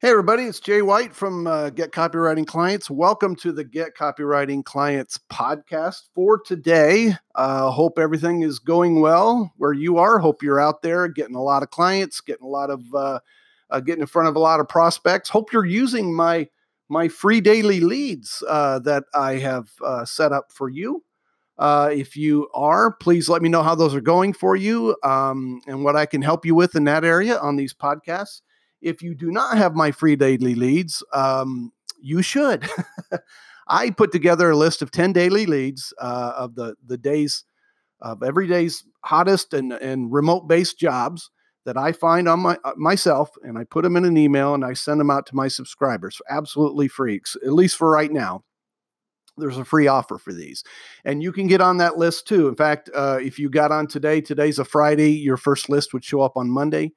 Hey, everybody, it's Jay White from uh, Get Copywriting Clients. Welcome to the Get Copywriting Clients podcast for today. Uh, hope everything is going well where you are. Hope you're out there getting a lot of clients, getting a lot of, uh, uh getting in front of a lot of prospects. Hope you're using my my free daily leads uh, that I have uh, set up for you. if you are, please let me know how those are going for you um, and what I can help you with in that area on these podcasts. If you do not have my free daily leads, um, you should. I put together a list of 10 daily leads uh, of the, the days of every day's hottest and, and remote based jobs that I find on my uh, myself, and I put them in an email and I send them out to my subscribers, absolutely free, at least for right now. There's a free offer for these, and you can get on that list too. In fact, uh, if you got on today, today's a Friday, your first list would show up on Monday.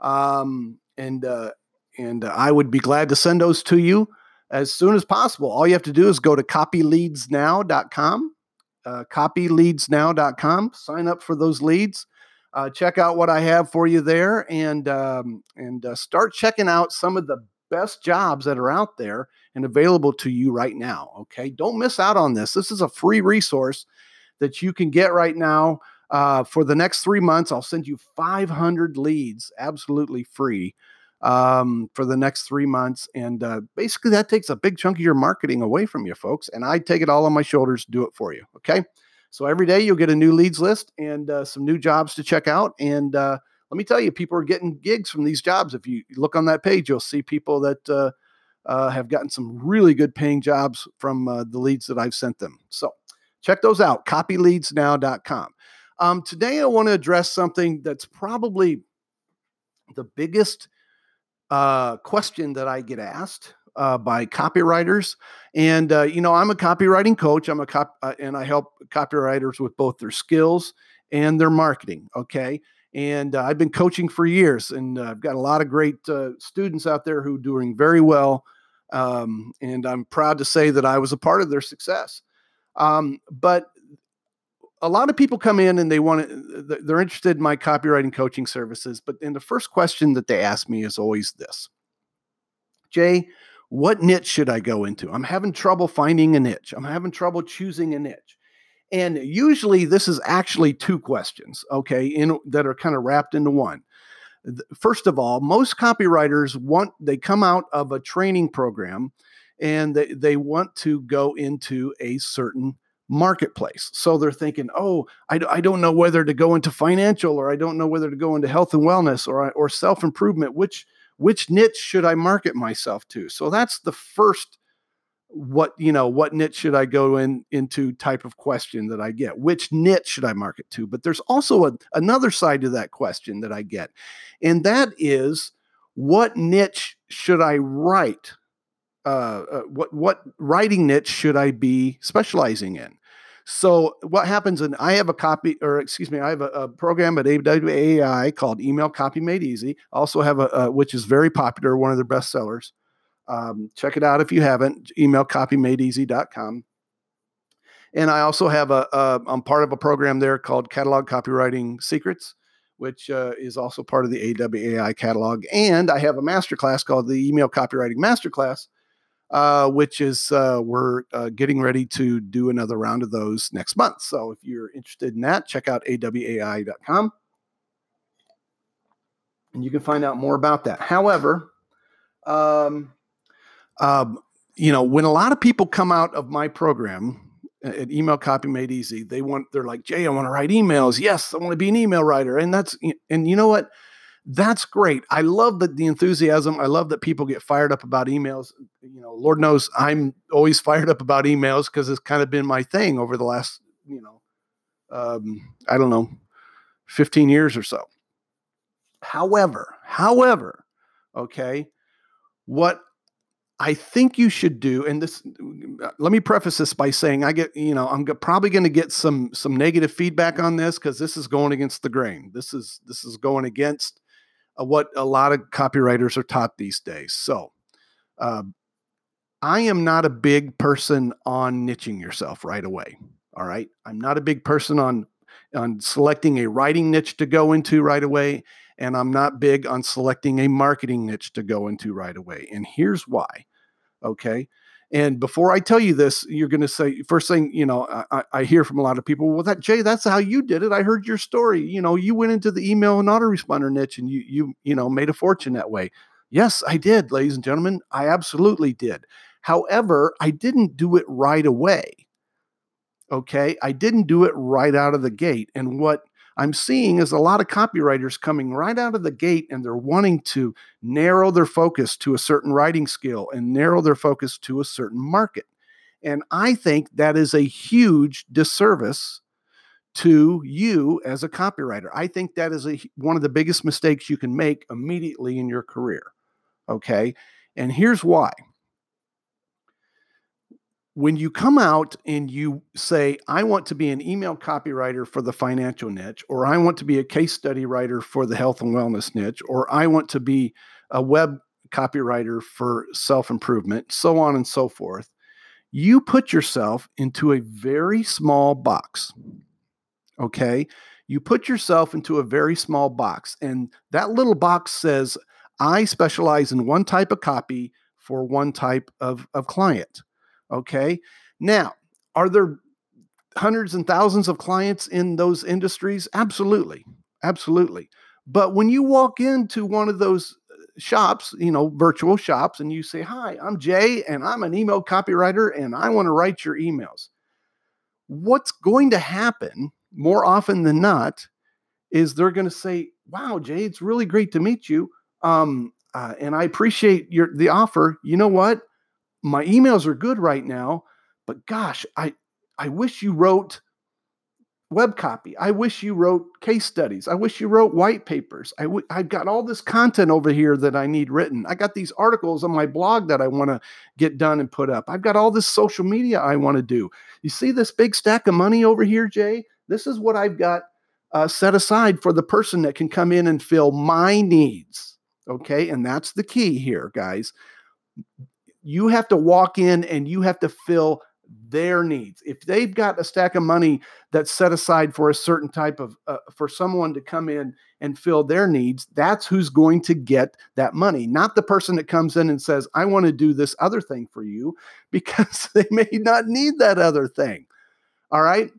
Um, and uh, and I would be glad to send those to you as soon as possible. All you have to do is go to copyleadsnow.com, uh, copyleadsnow.com, sign up for those leads. Uh, check out what I have for you there, and um, and uh, start checking out some of the best jobs that are out there and available to you right now. Okay, don't miss out on this. This is a free resource that you can get right now uh, for the next three months, I'll send you 500 leads absolutely free um, for the next three months. And uh, basically, that takes a big chunk of your marketing away from you, folks. And I take it all on my shoulders do it for you. Okay. So every day you'll get a new leads list and uh, some new jobs to check out. And uh, let me tell you, people are getting gigs from these jobs. If you look on that page, you'll see people that uh, uh, have gotten some really good paying jobs from the leads that I've sent them. So check those out, copyleadsnow.com. Um, today, I want to address something that's probably the biggest uh, question that I get asked uh, by copywriters. And uh, you know, I'm a copywriting coach. I'm a cop, uh, and I help copywriters with both their skills and their marketing. Okay. And uh, I've been coaching for years, and uh, I've got a lot of great students out there who are doing very well. Um, and I'm proud to say that I was a part of their success. Um, but a lot of people come in and they want to they're interested in my copywriting coaching services but then the first question that they ask me is always this. Jay what niche should i go into? I'm having trouble finding a niche. I'm having trouble choosing a niche. And usually this is actually two questions okay in that are kind of wrapped into one. First of all most copywriters want they come out of a training program and they, they want to go into a certain marketplace. So they're thinking, oh, I, I don't know whether to go into financial or I don't know whether to go into health and wellness or, or self improvement. Which which niche should I market myself to? So that's the first what you know what niche should i go in into type of question that i get which niche should i market to but there's also a, another side to that question that i get and that is what niche should i write uh, uh, what what writing niche should I be specializing in? So what happens? And I have a copy, or excuse me, I have a, a program at AWAI called Email Copy Made Easy. Also have a, a which is very popular, one of their best sellers. Um, check it out if you haven't. Email Emailcopymadeeasy.com. And I also have a, a I'm part of a program there called Catalog Copywriting Secrets, which uh, is also part of the AWAI catalog. And I have a masterclass called the Email Copywriting Masterclass, uh, which is uh, we're uh, getting ready to do another round of those next month. So if you're interested in that, check out awai.com and you can find out more about that. However, um, um, you know, when a lot of people come out of my program at Email Copy Made Easy, they want they're like, Jay, I want to write emails. Yes, I want to be an email writer, and that's and you know what that's great. I love that the enthusiasm. I love that people get fired up about emails. You know, Lord knows I'm always fired up about emails because it's kind of been my thing over the last, you know, um, I don't know, 15 years or so. However, however, okay, what I think you should do, and this, let me preface this by saying I get, you know, I'm probably going to get some some negative feedback on this because this is going against the grain. This is this is going against what a lot of copywriters are taught these days. So, uh, I am not a big person on niching yourself right away. All right, I'm not a big person on on selecting a writing niche to go into right away. and I'm not big on selecting a marketing niche to go into right away. And here's why. Okay. And before I tell you this, you're going to say, first thing, you know, I, I, hear from a lot of people, well, that Jay, that's how you did it. I heard your story. You know, you went into the email and autoresponder niche and you, you, you know, made a fortune that way. Yes, I did, ladies and gentlemen. I absolutely did. However, I didn't do it right away. Okay. I didn't do it right out of the gate. And what I'm seeing is a lot of copywriters coming right out of the gate and they're wanting to narrow their focus to a certain writing skill and narrow their focus to a certain market. And I think that is a huge disservice to you as a copywriter. I think that is a, one of the biggest mistakes you can make immediately in your career. Okay. And here's why when you come out and you say, I want to be an email copywriter for the financial niche, or I want to be a case study writer for the health and wellness niche, or I want to be a web copywriter for self improvement, so on and so forth, you put yourself into a very small box. Okay. You put yourself into a very small box, and that little box says, I specialize in one type of copy for one type of, of client. Okay. Now, are there hundreds and thousands of clients in those industries? Absolutely. Absolutely. But when you walk into one of those uh, shops, you know, virtual shops, and you say, Hi, I'm Jay, and I'm an email copywriter, and I want to write your emails. What's going to happen more often than not is they're going to say, Wow, Jay, it's really great to meet you. Um, uh, and I appreciate your the offer. You know what? My emails are good right now, but gosh, I I wish you wrote web copy. I wish you wrote case studies. I wish you wrote white papers. I w- I've got all this content over here that I need written. I got these articles on my blog that I want to get done and put up. I've got all this social media I want to do. You see this big stack of money over here, Jay? This is what I've got uh, set aside for the person that can come in and fill my needs. Okay. And that's the key here, guys you have to walk in and you have to fill their needs. If they've got a stack of money that's set aside for a certain type of uh, for someone to come in and fill their needs, that's who's going to get that money, not the person that comes in and says, "I want to do this other thing for you," because they may not need that other thing. All right?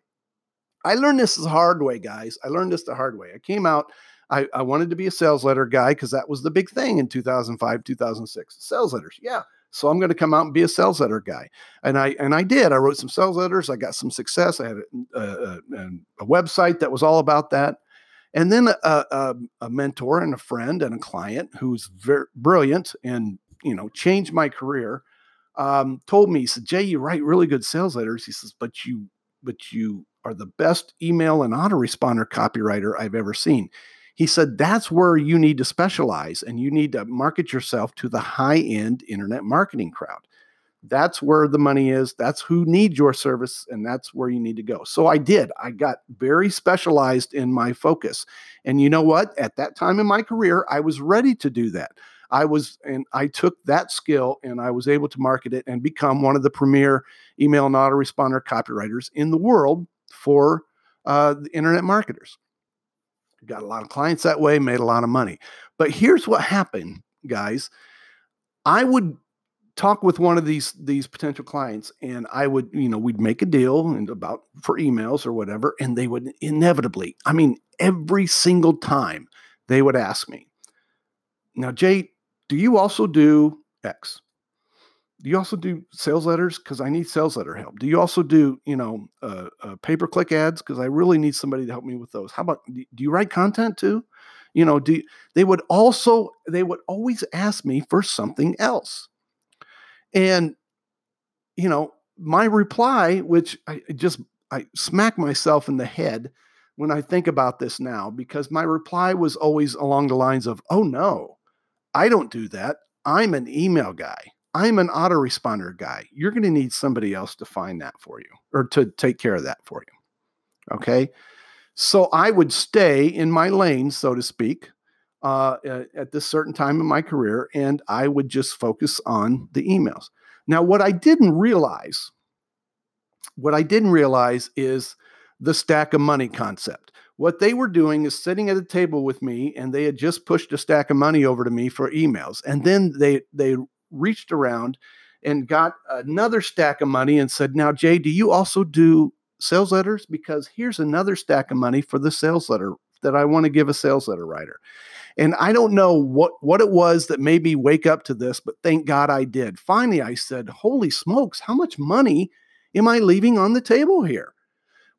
I learned this the hard way, guys. I learned this the hard way. I came out I, I wanted to be a sales letter guy because that was the big thing in 2005, 2006. Sales letters. Yeah. So I'm going to come out and be a sales letter guy. And I and I did. I wrote some sales letters. I got some success. I had a, mm, uh, uh, a, a website that was all about that. And then a, a, um, a, mentor and a friend and a client who's very brilliant and you know changed my career um, told me he said Jay you write really good sales letters. He says but you but you are the best email and autoresponder copywriter I've ever seen. He said that's where you need to specialize and you need to market yourself to the high end internet marketing crowd. That's where the money is. That's who needs your service, and that's where you need to go. So I did. I got very specialized in my focus. And you know what? At that time in my career, I was ready to do that. I was, and I took that skill and I was able to market it and become one of the premier email and autoresponder copywriters in the world for uh, the internet marketers got a lot of clients that way, made a lot of money. But here's what happened, guys. I would talk with one of these these potential clients and I would, you know, we'd make a deal and about for emails or whatever and they would inevitably, I mean, every single time they would ask me, "Now, Jay, do you also do X?" Do you also do sales letters? Because i need sales letter help. Do you also do you know uh, uh, pay per click ads? Because i really need somebody to help me with those. How about do you write content too? You know do they would also they would always ask me for something else. And you know my reply which i just i smack myself in the head when i think about this now because my reply was always along the lines of oh no i don't do that. I'm an email guy I'm an autoresponder guy. You're going to need somebody else to find that for you or to take care of that for you. Okay. So I would stay in my lane, so to speak, uh, at this certain time in my career, and I would just focus on the emails. Now, what I didn't realize, what I didn't realize is the stack of money concept. What they were doing is sitting at a table with me and they had just pushed a stack of money over to me for emails. And then they they reached around and got another stack of money and said, Now, Jay, do you also do sales letters? Because here's another stack of money for the sales letter that I want to give a sales letter writer. And I don't know what, what it was that made me wake up to this, but thank God I did. Finally, I said, Holy smokes, how much money am I leaving on the table here?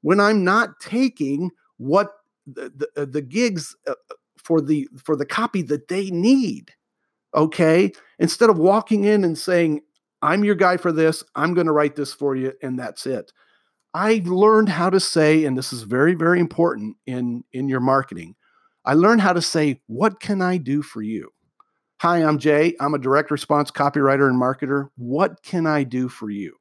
When I'm not taking what the, the, uh, the gigs uh, uh, for the for the copy that they need okay instead of walking in and saying I'm your guy for this. I'm going to write this for you, and that's it. I learned how to say, and this is very, very important in, in your marketing. I learned how to say, What can I do for you? Hi, I'm Jay. I'm a direct response copywriter and marketer. What can I do for you?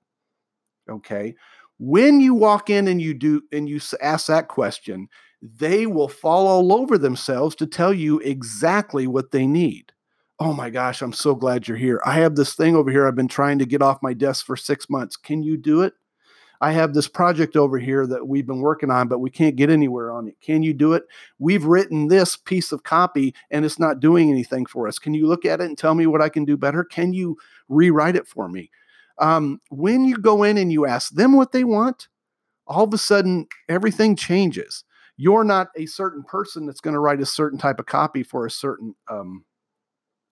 Okay. When you walk in and you do and you ask that question, they will fall all over themselves to tell you exactly what they need oh my gosh, I'm so glad you're here. I have this thing over here I've been trying to get off my desk for six months. Can you do it? I have this project over here that we've been working on, but we can't get anywhere on it. Can you do it? We've written this piece of copy and it's not doing anything for us. Can you look at it and tell me what I can do better? Can you rewrite it for me? Um, when you go in and you ask them what they want, all of a sudden everything changes. You're not a certain person that's going to write a certain type of copy for a certain um,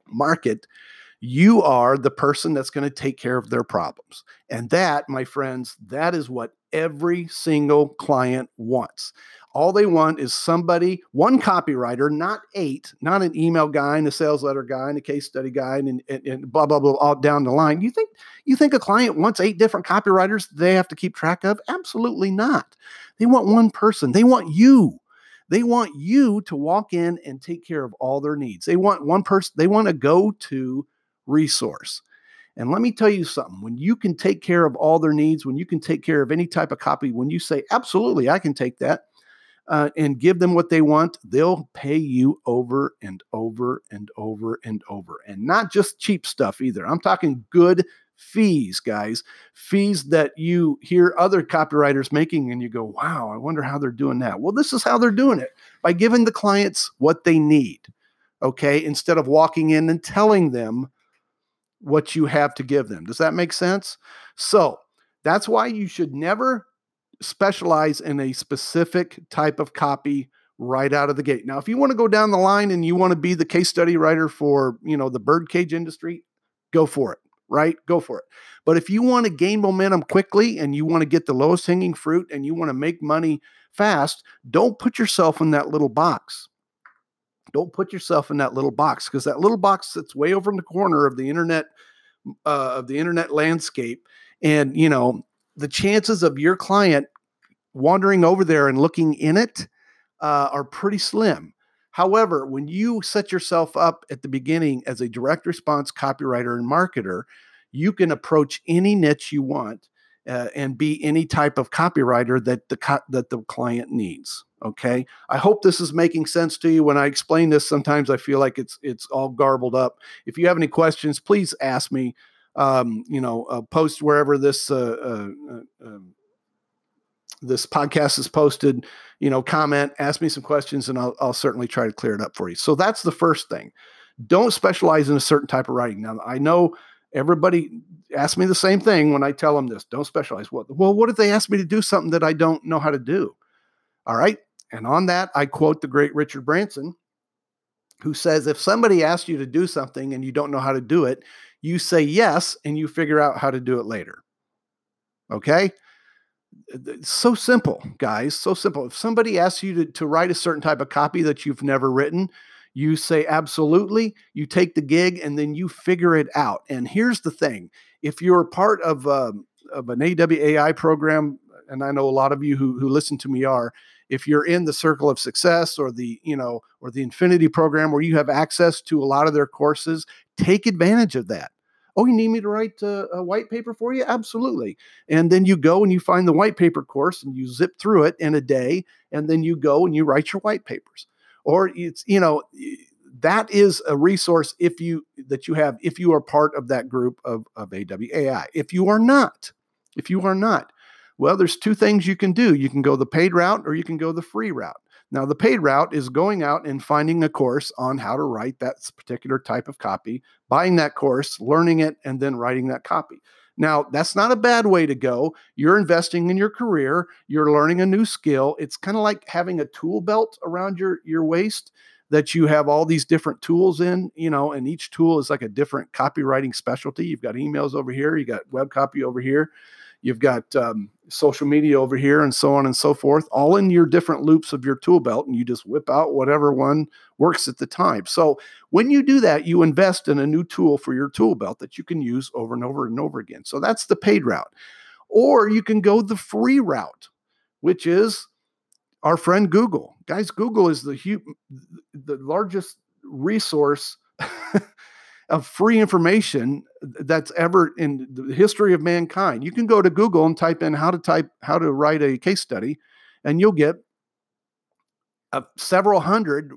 market, you are the person that's going to take care of their problems. And that, my friends, that is what every single client wants. All they want is somebody, one copywriter, not eight, not an email guy and a sales letter guy and a case study guy and, and, and blah, blah, blah, all down the line. You think you think a client wants eight different copywriters they have to keep track of? Absolutely not. They want one person. They want you. They want you to walk in and take care of all their needs. They want one person, they want a go to resource. And let me tell you something when you can take care of all their needs, when you can take care of any type of copy, when you say, absolutely, I can take that uh, and give them what they want, they'll pay you over and over and over and over. And not just cheap stuff either. I'm talking good fees, guys, fees that you hear other copywriters making and you go, wow, I wonder how they're doing that. Well, this is how they're doing it by giving the clients what they need. Okay. Instead of walking in and telling them what you have to give them. Does that make sense? So that's why you should never specialize in a specific type of copy right out of the gate. Now, if you want to go down the line and you want to be the case study writer for, you know, the birdcage industry, go for it right? Go for it. But if you want to gain momentum quickly and you want to get the lowest hanging fruit and you want to make money fast, don't put yourself in that little box. Don't put yourself in that little box because that little box sits way over in the corner of the internet uh, of the internet landscape, and you know the chances of your client wandering over there and looking in it uh, are pretty slim. However, when you set yourself up at the beginning as a direct response copywriter and marketer, you can approach any niche you want uh, and be any type of copywriter that the co- that the client needs. Okay, I hope this is making sense to you. When I explain this, sometimes I feel like it's it's all garbled up. If you have any questions, please ask me. Um, you know, uh, post wherever this uh, uh, uh um, this podcast is posted, you know, comment, ask me some questions, and I'll, I'll certainly try to clear it up for you. So that's the first thing. Don't specialize in a certain type of writing. Now, I know everybody asks me the same thing when I tell them this. Don't specialize. Well, what if they ask me to do something that I don't know how to do? All right. And on that, I quote the great Richard Branson, who says, if somebody asks you to do something and you don't know how to do it, you say yes and you figure out how to do it later. Okay so simple, guys. So simple. If somebody asks you to, to write a certain type of copy that you've never written, you say absolutely, you take the gig, and then you figure it out. And here's the thing if you're part of, um, of an AWAI program, and I know a lot of you who, who listen to me are, if you're in the circle of success or the you know or the infinity program where you have access to a lot of their courses take advantage of that Oh, you need me to write a, a, white paper for you? Absolutely. And then you go and you find the white paper course and you zip through it in a day. And then you go and you write your white papers. Or it's, you know, that is a resource if you that you have if you are part of that group of, of AWAI. If you are not, if you are not, well, there's two things you can do. You can go the paid route or you can go the free route. Now, the paid route is going out and finding a course on how to write that particular type of copy, buying that course, learning it, and then writing that copy. Now, that's not a bad way to go. You're investing in your career, you're learning a new skill. It's kind of like having a tool belt around your, your waist that you have all these different tools in, you know, and each tool is like a different copywriting specialty. You've got emails over here, you got web copy over here, you've got um, social media over here, and so on and so forth, all in your different loops of your tool belt. And you just whip out whatever one works at the time. So when you do that, you invest in a new tool for your tool belt that you can use over and over and over again. So that's the paid route. Or you can go the free route, which is our friend Google. Guys, Google is the hu- the largest resource of free information that's ever in the history of mankind. You can go to Google and type in how to type how to write a case study and you'll get several hundred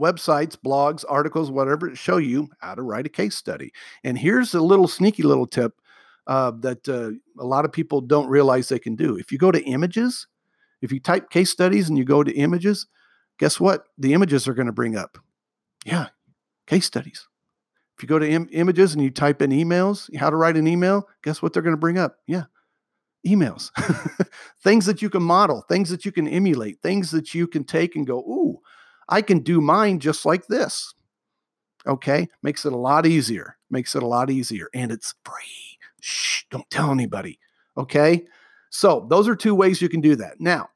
websites, blogs, articles, whatever to show you how to write a case study. And here's a little sneaky little tip uh, that uh, a lot of people don't realize they can do. If you go to images if you type case studies and you go to images, guess what? The images are going to bring up. Yeah, case studies. You go to Im- images and you type in emails, how to write an email, guess what they're going to bring up? Yeah, emails. things that you can model, things that you can emulate, things that you can take and go, ooh, I can do mine just like this. Okay, makes it a lot easier. Makes it a lot easier. And it's free. Shh, don't tell anybody. Okay. So those are two ways you can do that. Now,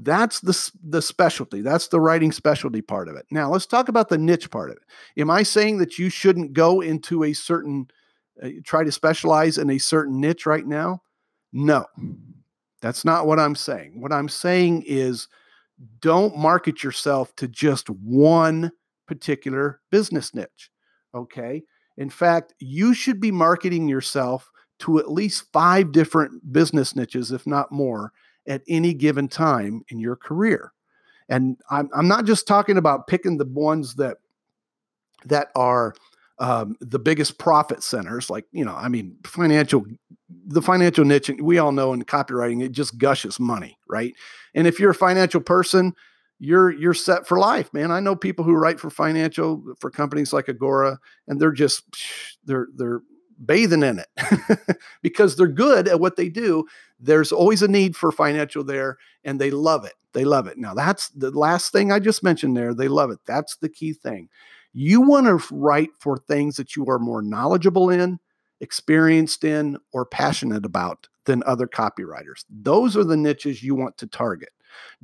that's the, the specialty. That's the writing specialty part of it. Now, let's talk about the niche part of it. Am I saying that you shouldn't go into a certain, uh, try to specialize in a certain niche right now? No, that's not what I'm saying. What I'm saying is don't market yourself to just one particular business niche. Okay. In fact, you should be marketing yourself to at least five different business niches, if not more, at any given time in your career. And I'm, I'm not just talking about picking the ones that that are um, the biggest profit centers, like you know, I mean, financial, the financial niche. We all know in copywriting, it just gushes money, right? And if you're a financial person, you're you're set for life, man. I know people who write for financial for companies like Agora, and they're just they're they're bathing in it because they're good at what they do. There's always a need for financial there and they love it. They love it. Now, that's the last thing I just mentioned there. They love it. That's the key thing. You want to write for things that you are more knowledgeable in, experienced in, or passionate about than other copywriters. Those are the niches you want to target.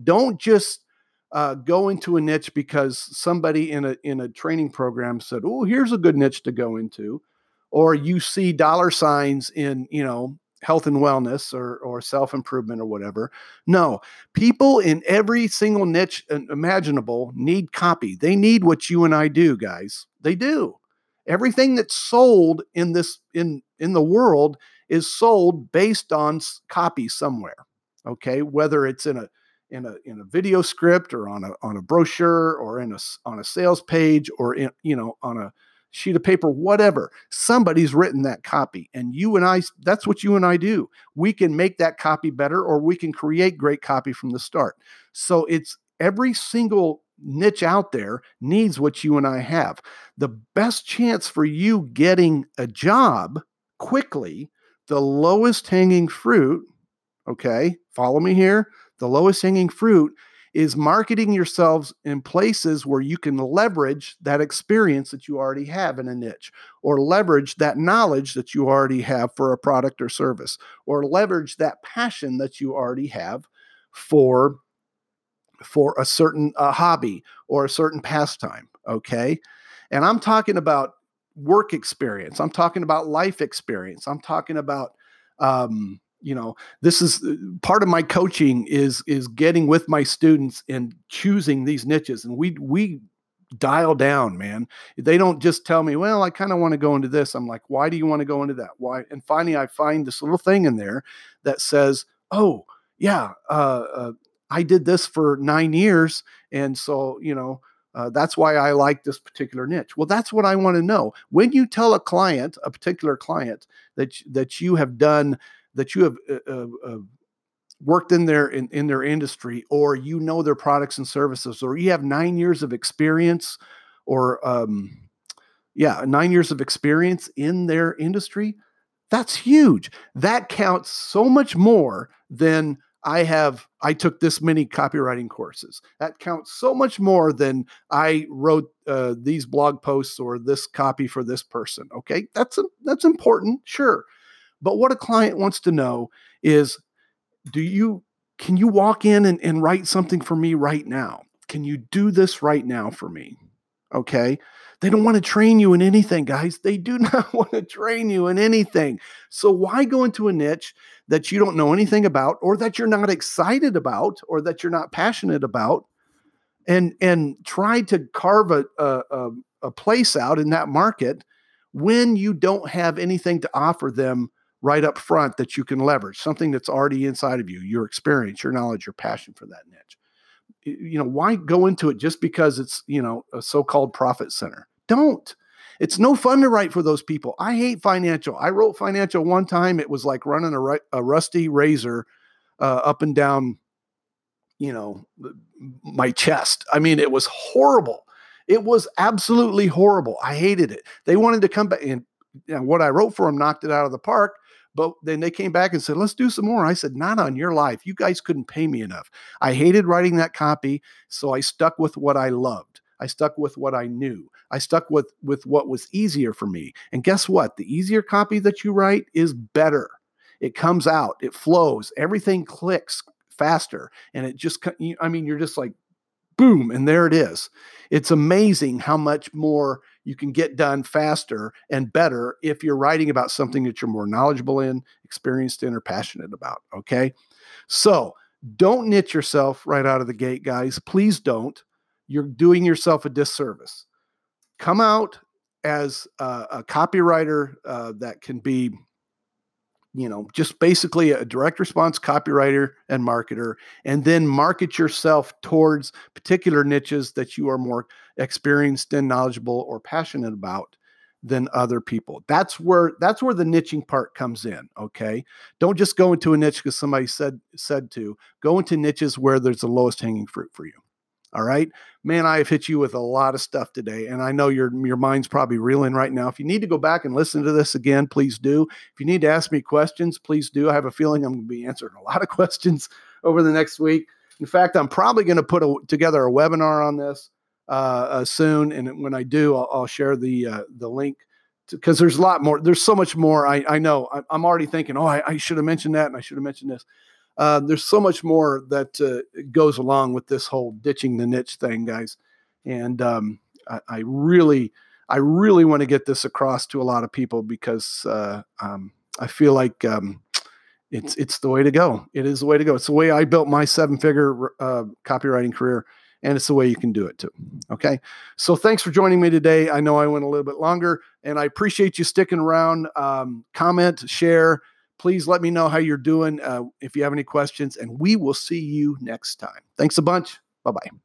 Don't just uh, go into a niche because somebody in a in a training program said, "Oh, here's a good niche to go into." Or you see dollar signs in, you know, health and wellness or, or self improvement or whatever. No, people in every single niche imaginable need copy. They need what you and I do, guys. They do. Everything that's sold in this in in the world is sold based on copy somewhere. Okay, whether it's in a in a in a video script or on a on a brochure or in a on a sales page or in you know on a sheet of paper, whatever. Somebody's written that copy. And you and I, that's what you and I do. We can make that copy better or we can create great copy from the start. So it's every single niche out there needs what you and I have. The best chance for you getting a job quickly, the lowest hanging fruit, okay, follow me here. The lowest hanging fruit is marketing yourselves in places where you can leverage that experience that you already have in a niche or leverage that knowledge that you already have for a product or service or leverage that passion that you already have for for a certain hobby or a certain pastime okay? And i'm talking about work experience. I'm talking about life experience. I'm talking about um, you know this is uh, part of my coaching is is getting with my students and choosing these niches and we we dial down man they don't just tell me well i kind of want to go into this i'm like why do you want to go into that why and finally i find this little thing in there that says oh yeah uh, uh, i did this for nine years and so you know uh, that's why I like this particular niche. Well, that's what I want to know. When you tell a client, a particular client, that that you have done that you have uh, uh, uh, worked in their in, in their industry or you know their products and services or you have nine years of experience or um, yeah nine years of experience in their industry that's huge. That counts so much more than i have i took this many copywriting courses. That counts so much more than i wrote uh, these blog posts or this copy for this person okay? That's a, that's important sure but what a client wants to know is do you can you walk in and, and write something for me right now? Can you do this right now for me? Okay. They don't want to train you in anything, guys. They do not want to train you in anything. So why go into a niche that you don't know anything about or that you're not excited about or that you're not passionate about and and try to carve a, a, a place out in that market when you don't have anything to offer them right up front that you can leverage, something that's already inside of you, your experience, your knowledge, your passion for that niche. You know, why go into it just because it's, you know, a so-called profit center? Don't. It's no fun to write for those people. I hate financial. I wrote financial one time. It was like running a, a rusty razor uh, up and down, you know, my chest. I mean, it was horrible. It was absolutely horrible. I hated it. They wanted to come back and you know, what I wrote for them knocked it out of the park. But then they came back and said, let's do some more. I said, not on your life. You guys couldn't pay me enough. I hated writing that copy. So I stuck with what I loved. I stuck with what I knew. I stuck with, with what was easier for me. And guess what? The easier copy that you write is better. It comes out, it flows, everything clicks faster. And it just, I mean, you're just like, boom, and there it is. It's amazing how much more you can get done faster and better if you're writing about something that you're more knowledgeable in, experienced in, or passionate about. Okay. So don't niche yourself right out of the gate, guys. Please don't. You're doing yourself a disservice. Come out as a, a copywriter uh, that can be you know, just basically a direct response copywriter and marketer, and then market yourself towards particular niches that you are more experienced and knowledgeable or passionate about than other people. That's where that's where the niching part comes in, okay? Don't just go into a niche because somebody said said to. Go into niches where there's the lowest hanging fruit for you. All right. Man, I have hit you with a lot of stuff today. And I know your your mind's probably reeling right now. If you need to go back and listen to this again, please do. If you need to ask me questions, please do. I have a feeling I'm going to be answering a lot of questions over the next week. In fact, I'm probably going to put a, together a webinar on this uh, uh, soon. And when I do, I'll, I'll share the uh, the link because there's a lot more. There's so much more. I, I know. I, am already thinking, oh, I, I should have mentioned that and I should have mentioned this. Uh, there's so much more that uh, goes along with this whole ditching the niche thing, guys. And um, I, I, really, I really want to get this across to a lot of people because uh, um, I feel like um, it's it's the way to go. It is the way to go. It's the way I built my seven figure uh, copywriting career, and it's the way you can do it too. Okay. So thanks for joining me today. I know I went a little bit longer, and I appreciate you sticking around. Um, comment, share Please let me know how you're doing uh, if you have any questions, and we will see you next time. Thanks a bunch. Bye bye.